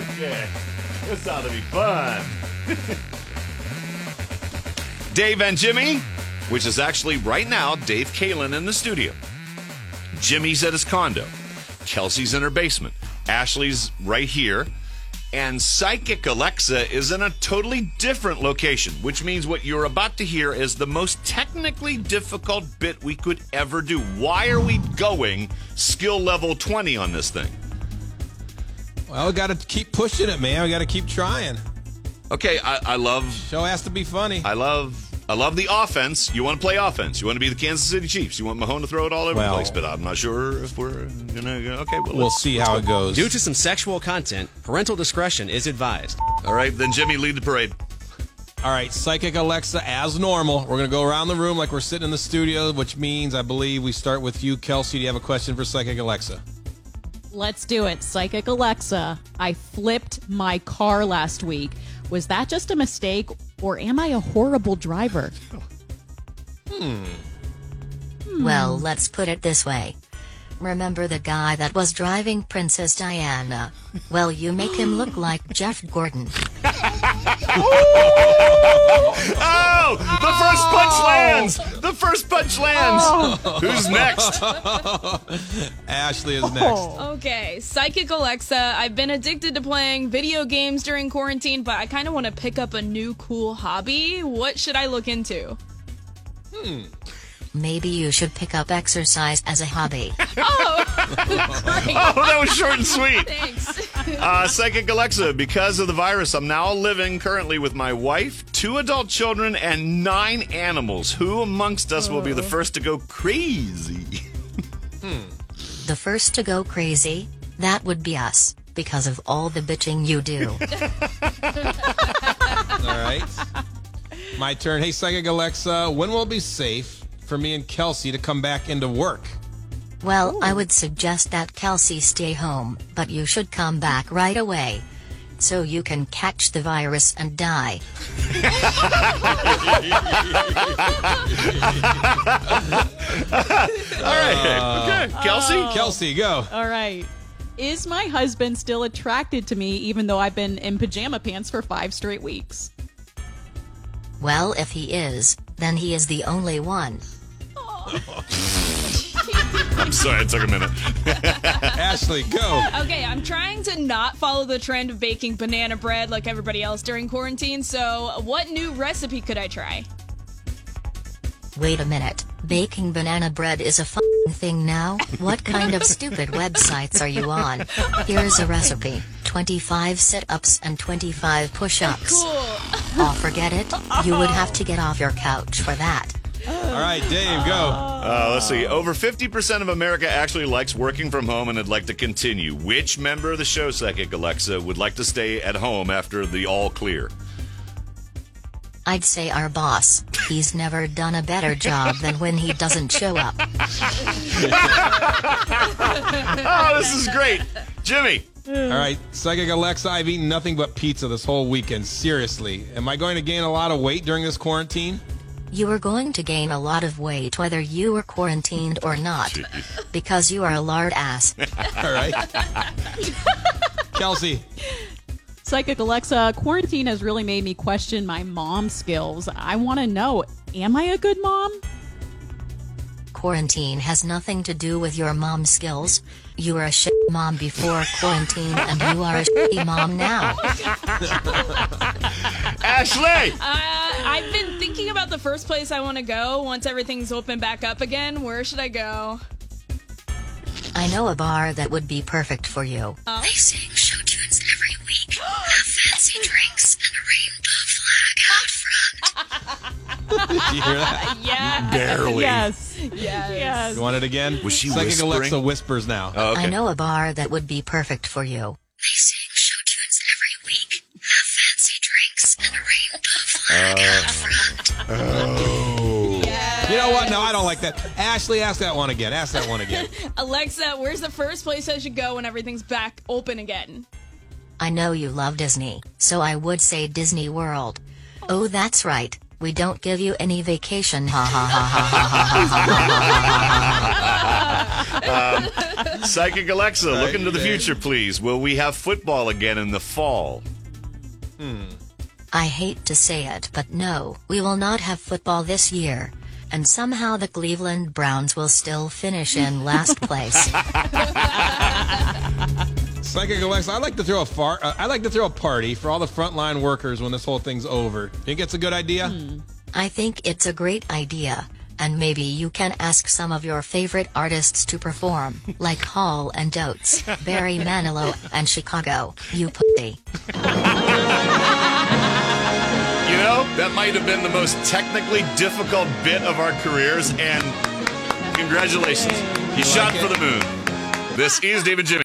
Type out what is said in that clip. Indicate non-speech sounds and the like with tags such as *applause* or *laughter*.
Okay, this ought to be fun. *laughs* Dave and Jimmy, which is actually right now Dave Kaelin in the studio. Jimmy's at his condo. Kelsey's in her basement. Ashley's right here. And Psychic Alexa is in a totally different location, which means what you're about to hear is the most technically difficult bit we could ever do. Why are we going skill level 20 on this thing? Well, we got to keep pushing it, man. We got to keep trying. Okay, I, I love Show has to be funny. I love I love the offense. You want to play offense. You want to be the Kansas City Chiefs. You want Mahomes to throw it all over Well- the place. But I'm not sure if we're gonna. go- Okay, well, We'll let's- see how it goes. Due to some sexual content, parental discretion is advised. All right, then Jimmy lead the parade. All right, Psychic Alexa, as normal, we're going to go around the room like we're sitting in the studio, which means I believe we start with you, Kelsey. Do you have a question for Psychic Alexa? Let's do it. Psychic Alexa, I flipped my car last week. Was that just a mistake or am I a horrible driver? Hmm. Well, let's put it this way. Remember the guy that was driving Princess Diana? Well, you make him look like Jeff Gordon. Oh! oh, the first punch oh. lands. The first punch lands. Oh. Who's next? Ashley is next. Okay, Psychic Alexa. I've been addicted to playing video games during quarantine, but I kind of want to pick up a new cool hobby. What should I look into? Hmm. Maybe you should pick up exercise as a hobby. *laughs* Oh, Oh, that was short and sweet. thanks. *laughs* Uh, Psychic Alexa, because of the virus, I'm now living currently with my wife, two adult children, and nine animals. Who amongst us will be the first to go crazy? *laughs* The first to go crazy? That would be us, because of all the bitching you do. All right. My turn. Hey, Psychic Alexa, when will it be safe for me and Kelsey to come back into work? Well, I would suggest that Kelsey stay home, but you should come back right away. So you can catch the virus and die. *laughs* All right. Uh, okay. Kelsey? Oh. Kelsey, go. All right. Is my husband still attracted to me even though I've been in pajama pants for five straight weeks? Well, if he is, then he is the only one. I'm sorry, it took a minute. *laughs* Ashley, go. Okay, I'm trying to not follow the trend of baking banana bread like everybody else during quarantine. So, what new recipe could I try? Wait a minute. Baking banana bread is a f***ing thing now? What kind of stupid *laughs* websites are you on? Here's a recipe 25 sit ups and 25 push ups. Cool. Oh, forget it. You would have to get off your couch for that. All right, Dave, go. Uh, let's see. Over 50% of America actually likes working from home and would like to continue. Which member of the show, Psychic Alexa, would like to stay at home after the all clear? I'd say our boss. He's never done a better job than when he doesn't show up. *laughs* Oh, this is great. Jimmy. All right, Psychic Alexa, I've eaten nothing but pizza this whole weekend. Seriously. Am I going to gain a lot of weight during this quarantine? You are going to gain a lot of weight whether you are quarantined or not. Because you are a lard ass. *laughs* All right. *laughs* Kelsey, Psychic Alexa, quarantine has really made me question my mom skills. I want to know, am I a good mom? Quarantine has nothing to do with your mom skills. You were a shit mom before quarantine and you are a shitty mom now. *laughs* Ashley. Uh, I've been thinking about the first place I want to go once everything's open back up again. Where should I go? I know a bar that would be perfect for you. Oh. They sing show tunes every week, have fancy drinks, and a rainbow flag out front. *laughs* you hear that? Yeah. Barely. Yes. Yes. Yes. You want it again? Was she Psychic whispering? Alexa whispers now. Oh, okay. I know a bar that would be perfect for you. Don't like that. Ashley, ask that one again. Ask that one again. Alexa, where's the first place I should go when everything's back open again? I know you love Disney, so I would say Disney World. Oh, that's right. We don't give you any vacation. Ha ha ha ha ha ha ha. Psychic Alexa, look into the future, please. Will we have football again in the fall? Hmm. I hate to say it, but no, we will not have football this year. And somehow the Cleveland Browns will still finish in last *laughs* place. Psychic Alexa, I like to throw a far. Uh, I like to throw a party for all the frontline workers when this whole thing's over. Think it's a good idea? I think it's a great idea. And maybe you can ask some of your favorite artists to perform, like Hall and Oates, Barry *laughs* Manilow, and Chicago. You pussy. That might have been the most technically difficult bit of our careers, and congratulations. You shot like for the moon. This is David Jimmy.